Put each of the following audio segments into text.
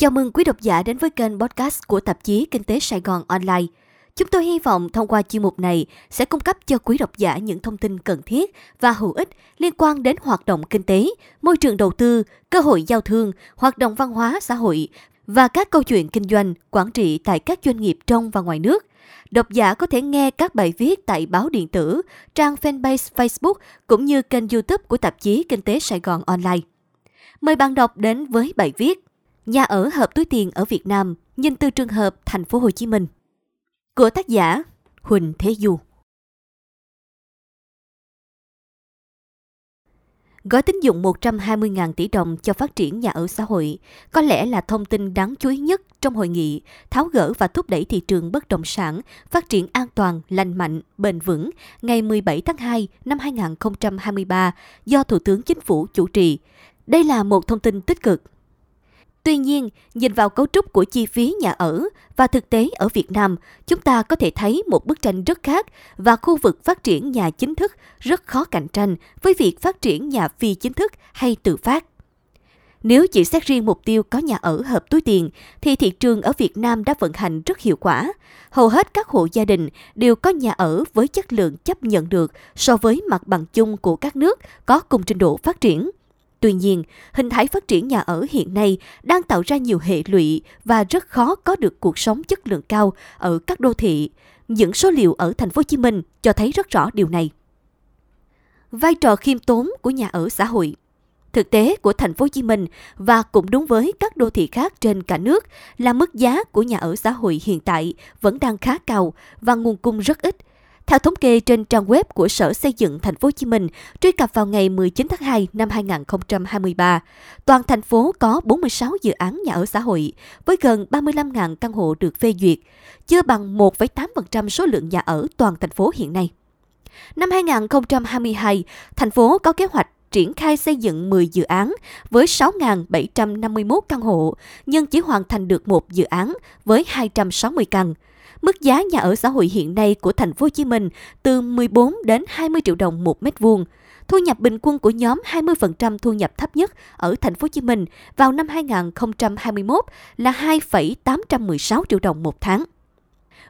Chào mừng quý độc giả đến với kênh podcast của tạp chí Kinh tế Sài Gòn Online. Chúng tôi hy vọng thông qua chuyên mục này sẽ cung cấp cho quý độc giả những thông tin cần thiết và hữu ích liên quan đến hoạt động kinh tế, môi trường đầu tư, cơ hội giao thương, hoạt động văn hóa xã hội và các câu chuyện kinh doanh, quản trị tại các doanh nghiệp trong và ngoài nước. Độc giả có thể nghe các bài viết tại báo điện tử, trang fanpage Facebook cũng như kênh YouTube của tạp chí Kinh tế Sài Gòn Online. Mời bạn đọc đến với bài viết Nhà ở hợp túi tiền ở Việt Nam nhìn từ trường hợp thành phố Hồ Chí Minh của tác giả Huỳnh Thế Du. Gói tín dụng 120.000 tỷ đồng cho phát triển nhà ở xã hội có lẽ là thông tin đáng chú ý nhất trong hội nghị tháo gỡ và thúc đẩy thị trường bất động sản phát triển an toàn, lành mạnh, bền vững ngày 17 tháng 2 năm 2023 do Thủ tướng Chính phủ chủ trì. Đây là một thông tin tích cực Tuy nhiên, nhìn vào cấu trúc của chi phí nhà ở và thực tế ở Việt Nam, chúng ta có thể thấy một bức tranh rất khác và khu vực phát triển nhà chính thức rất khó cạnh tranh với việc phát triển nhà phi chính thức hay tự phát. Nếu chỉ xét riêng mục tiêu có nhà ở hợp túi tiền, thì thị trường ở Việt Nam đã vận hành rất hiệu quả. Hầu hết các hộ gia đình đều có nhà ở với chất lượng chấp nhận được so với mặt bằng chung của các nước có cùng trình độ phát triển. Tuy nhiên, hình thái phát triển nhà ở hiện nay đang tạo ra nhiều hệ lụy và rất khó có được cuộc sống chất lượng cao ở các đô thị. Những số liệu ở thành phố Hồ Chí Minh cho thấy rất rõ điều này. Vai trò khiêm tốn của nhà ở xã hội Thực tế của thành phố Hồ Chí Minh và cũng đúng với các đô thị khác trên cả nước là mức giá của nhà ở xã hội hiện tại vẫn đang khá cao và nguồn cung rất ít – theo thống kê trên trang web của Sở Xây dựng Thành phố Hồ Chí Minh, truy cập vào ngày 19 tháng 2 năm 2023, toàn thành phố có 46 dự án nhà ở xã hội với gần 35.000 căn hộ được phê duyệt, chưa bằng 1,8% số lượng nhà ở toàn thành phố hiện nay. Năm 2022, thành phố có kế hoạch triển khai xây dựng 10 dự án với 6.751 căn hộ, nhưng chỉ hoàn thành được một dự án với 260 căn. Mức giá nhà ở xã hội hiện nay của thành phố Hồ Chí Minh từ 14 đến 20 triệu đồng một mét vuông. Thu nhập bình quân của nhóm 20% thu nhập thấp nhất ở thành phố Hồ Chí Minh vào năm 2021 là 2,816 triệu đồng một tháng.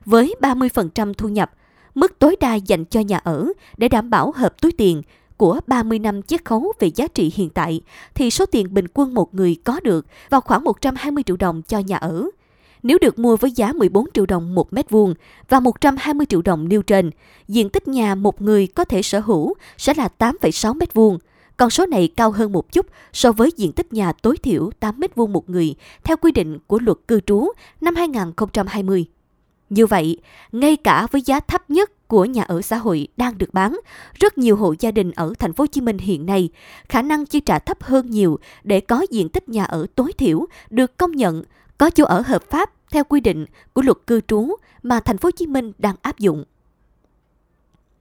Với 30% thu nhập, mức tối đa dành cho nhà ở để đảm bảo hợp túi tiền của 30 năm chiết khấu về giá trị hiện tại thì số tiền bình quân một người có được vào khoảng 120 triệu đồng cho nhà ở. Nếu được mua với giá 14 triệu đồng một mét vuông và 120 triệu đồng nêu trên, diện tích nhà một người có thể sở hữu sẽ là 8,6 mét vuông. Con số này cao hơn một chút so với diện tích nhà tối thiểu 8 mét vuông một người theo quy định của luật cư trú năm 2020. Như vậy, ngay cả với giá thấp nhất của nhà ở xã hội đang được bán, rất nhiều hộ gia đình ở thành phố Hồ Chí Minh hiện nay khả năng chi trả thấp hơn nhiều để có diện tích nhà ở tối thiểu được công nhận có chỗ ở hợp pháp theo quy định của luật cư trú mà thành phố Hồ Chí Minh đang áp dụng.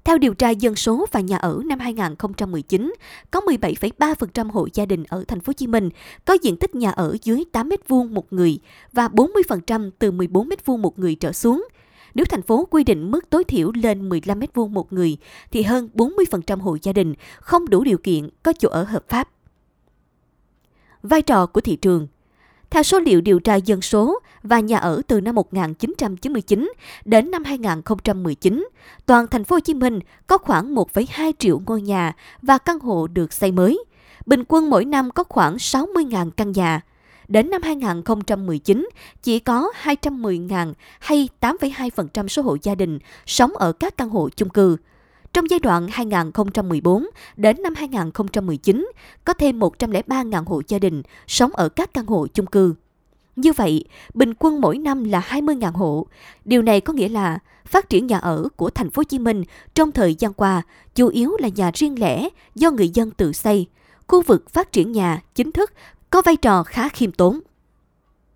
Theo điều tra dân số và nhà ở năm 2019, có 17,3% hộ gia đình ở thành phố Hồ Chí Minh có diện tích nhà ở dưới 8 m2 một người và 40% từ 14 m2 một người trở xuống. Nếu thành phố quy định mức tối thiểu lên 15 m2 một người thì hơn 40% hộ gia đình không đủ điều kiện có chỗ ở hợp pháp. Vai trò của thị trường theo số liệu điều tra dân số và nhà ở từ năm 1999 đến năm 2019, toàn thành phố Hồ Chí Minh có khoảng 1,2 triệu ngôi nhà và căn hộ được xây mới. Bình quân mỗi năm có khoảng 60.000 căn nhà. Đến năm 2019, chỉ có 210.000 hay 8,2% số hộ gia đình sống ở các căn hộ chung cư. Trong giai đoạn 2014 đến năm 2019, có thêm 103.000 hộ gia đình sống ở các căn hộ chung cư. Như vậy, bình quân mỗi năm là 20.000 hộ. Điều này có nghĩa là phát triển nhà ở của thành phố Hồ Chí Minh trong thời gian qua chủ yếu là nhà riêng lẻ do người dân tự xây. Khu vực phát triển nhà chính thức có vai trò khá khiêm tốn.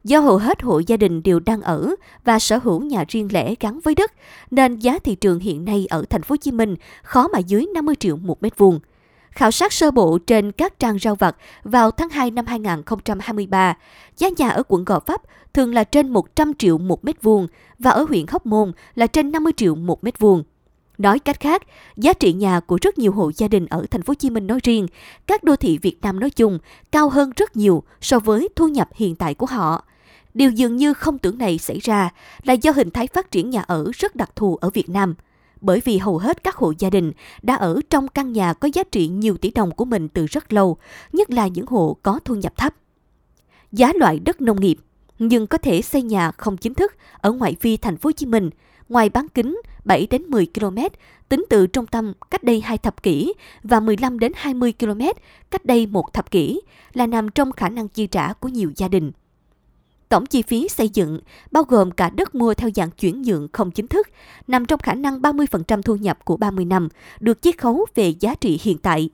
Do hầu hết hộ gia đình đều đang ở và sở hữu nhà riêng lẻ gắn với đất, nên giá thị trường hiện nay ở thành phố Hồ Chí Minh khó mà dưới 50 triệu một mét vuông. Khảo sát sơ bộ trên các trang rau vặt vào tháng 2 năm 2023, giá nhà ở quận Gò Vấp thường là trên 100 triệu một mét vuông và ở huyện Hóc Môn là trên 50 triệu một mét vuông. Nói cách khác, giá trị nhà của rất nhiều hộ gia đình ở thành phố Hồ Chí Minh nói riêng, các đô thị Việt Nam nói chung cao hơn rất nhiều so với thu nhập hiện tại của họ. Điều dường như không tưởng này xảy ra là do hình thái phát triển nhà ở rất đặc thù ở Việt Nam. Bởi vì hầu hết các hộ gia đình đã ở trong căn nhà có giá trị nhiều tỷ đồng của mình từ rất lâu, nhất là những hộ có thu nhập thấp. Giá loại đất nông nghiệp nhưng có thể xây nhà không chính thức ở ngoại vi thành phố Hồ Chí Minh, ngoài bán kính 7 đến 10 km tính từ trung tâm cách đây 2 thập kỷ và 15 đến 20 km cách đây một thập kỷ là nằm trong khả năng chi trả của nhiều gia đình. Tổng chi phí xây dựng, bao gồm cả đất mua theo dạng chuyển nhượng không chính thức, nằm trong khả năng 30% thu nhập của 30 năm, được chiết khấu về giá trị hiện tại.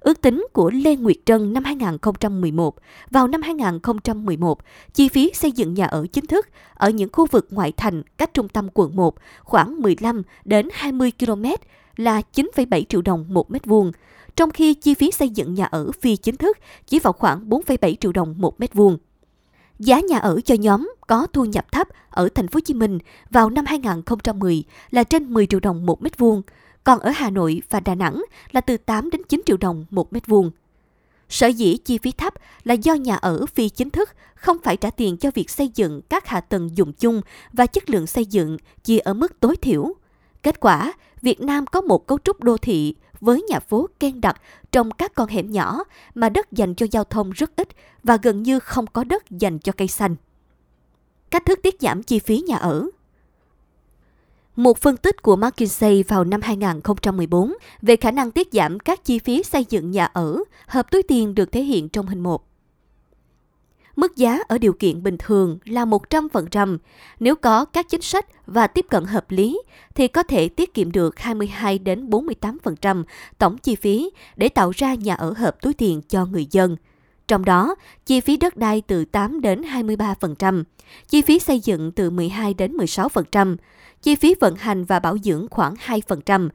Ước tính của Lê Nguyệt Trân năm 2011, vào năm 2011, chi phí xây dựng nhà ở chính thức ở những khu vực ngoại thành cách trung tâm quận 1 khoảng 15 đến 20 km là 9,7 triệu đồng một mét vuông, trong khi chi phí xây dựng nhà ở phi chính thức chỉ vào khoảng 4,7 triệu đồng một mét vuông. Giá nhà ở cho nhóm có thu nhập thấp ở thành phố Hồ Chí Minh vào năm 2010 là trên 10 triệu đồng một mét vuông, còn ở Hà Nội và Đà Nẵng là từ 8 đến 9 triệu đồng một mét vuông. Sở dĩ chi phí thấp là do nhà ở phi chính thức không phải trả tiền cho việc xây dựng các hạ tầng dùng chung và chất lượng xây dựng chỉ ở mức tối thiểu. Kết quả, Việt Nam có một cấu trúc đô thị với nhà phố ken đặc trong các con hẻm nhỏ mà đất dành cho giao thông rất ít và gần như không có đất dành cho cây xanh. Cách thức tiết giảm chi phí nhà ở một phân tích của McKinsey vào năm 2014 về khả năng tiết giảm các chi phí xây dựng nhà ở, hợp túi tiền được thể hiện trong hình 1. Mức giá ở điều kiện bình thường là 100%. Nếu có các chính sách và tiếp cận hợp lý thì có thể tiết kiệm được 22 đến 48% tổng chi phí để tạo ra nhà ở hợp túi tiền cho người dân. Trong đó, chi phí đất đai từ 8 đến 23%, chi phí xây dựng từ 12 đến 16%, chi phí vận hành và bảo dưỡng khoảng 2%,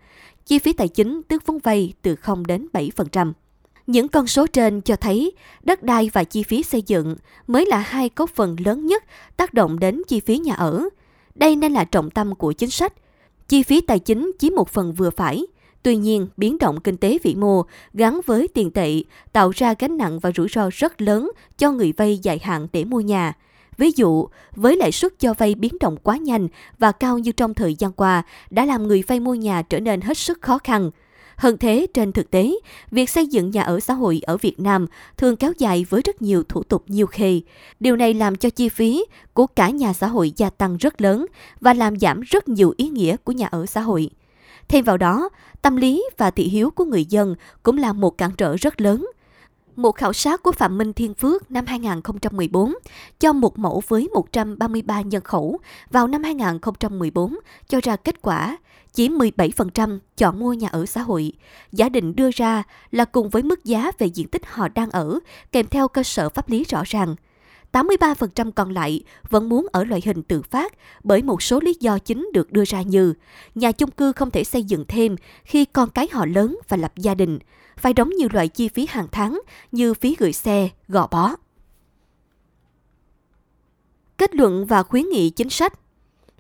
chi phí tài chính tức vốn vay từ 0 đến 7%. Những con số trên cho thấy đất đai và chi phí xây dựng mới là hai cấu phần lớn nhất tác động đến chi phí nhà ở. Đây nên là trọng tâm của chính sách. Chi phí tài chính chiếm một phần vừa phải. Tuy nhiên, biến động kinh tế vĩ mô gắn với tiền tệ tạo ra gánh nặng và rủi ro rất lớn cho người vay dài hạn để mua nhà. Ví dụ, với lãi suất cho vay biến động quá nhanh và cao như trong thời gian qua đã làm người vay mua nhà trở nên hết sức khó khăn. Hơn thế, trên thực tế, việc xây dựng nhà ở xã hội ở Việt Nam thường kéo dài với rất nhiều thủ tục nhiều khê. Điều này làm cho chi phí của cả nhà xã hội gia tăng rất lớn và làm giảm rất nhiều ý nghĩa của nhà ở xã hội. Thêm vào đó, tâm lý và thị hiếu của người dân cũng là một cản trở rất lớn một khảo sát của Phạm Minh Thiên Phước năm 2014 cho một mẫu với 133 nhân khẩu vào năm 2014 cho ra kết quả chỉ 17% chọn mua nhà ở xã hội. Giả định đưa ra là cùng với mức giá về diện tích họ đang ở, kèm theo cơ sở pháp lý rõ ràng. 83% còn lại vẫn muốn ở loại hình tự phát bởi một số lý do chính được đưa ra như nhà chung cư không thể xây dựng thêm khi con cái họ lớn và lập gia đình, phải đóng nhiều loại chi phí hàng tháng như phí gửi xe, gò bó. Kết luận và khuyến nghị chính sách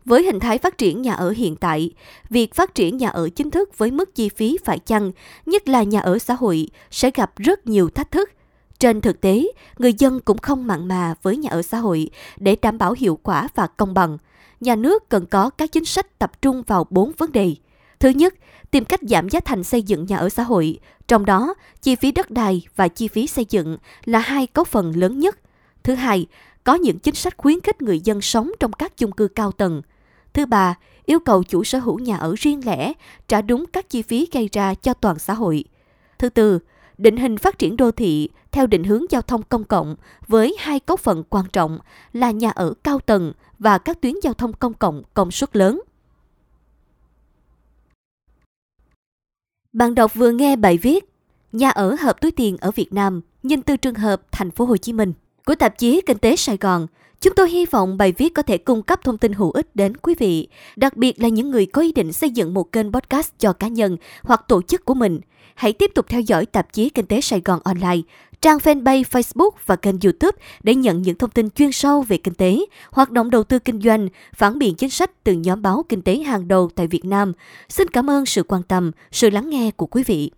với hình thái phát triển nhà ở hiện tại, việc phát triển nhà ở chính thức với mức chi phí phải chăng, nhất là nhà ở xã hội, sẽ gặp rất nhiều thách thức. Trên thực tế, người dân cũng không mặn mà với nhà ở xã hội để đảm bảo hiệu quả và công bằng. Nhà nước cần có các chính sách tập trung vào bốn vấn đề. Thứ nhất, tìm cách giảm giá thành xây dựng nhà ở xã hội, trong đó chi phí đất đai và chi phí xây dựng là hai cấu phần lớn nhất. Thứ hai, có những chính sách khuyến khích người dân sống trong các chung cư cao tầng. Thứ ba, yêu cầu chủ sở hữu nhà ở riêng lẻ trả đúng các chi phí gây ra cho toàn xã hội. Thứ tư, định hình phát triển đô thị theo định hướng giao thông công cộng với hai cấu phần quan trọng là nhà ở cao tầng và các tuyến giao thông công cộng công suất lớn. Bạn đọc vừa nghe bài viết Nhà ở hợp túi tiền ở Việt Nam, nhìn từ trường hợp thành phố Hồ Chí Minh của tạp chí Kinh tế Sài Gòn. Chúng tôi hy vọng bài viết có thể cung cấp thông tin hữu ích đến quý vị, đặc biệt là những người có ý định xây dựng một kênh podcast cho cá nhân hoặc tổ chức của mình. Hãy tiếp tục theo dõi tạp chí Kinh tế Sài Gòn online, trang fanpage Facebook và kênh YouTube để nhận những thông tin chuyên sâu về kinh tế, hoạt động đầu tư kinh doanh, phản biện chính sách từ nhóm báo kinh tế hàng đầu tại Việt Nam. Xin cảm ơn sự quan tâm, sự lắng nghe của quý vị.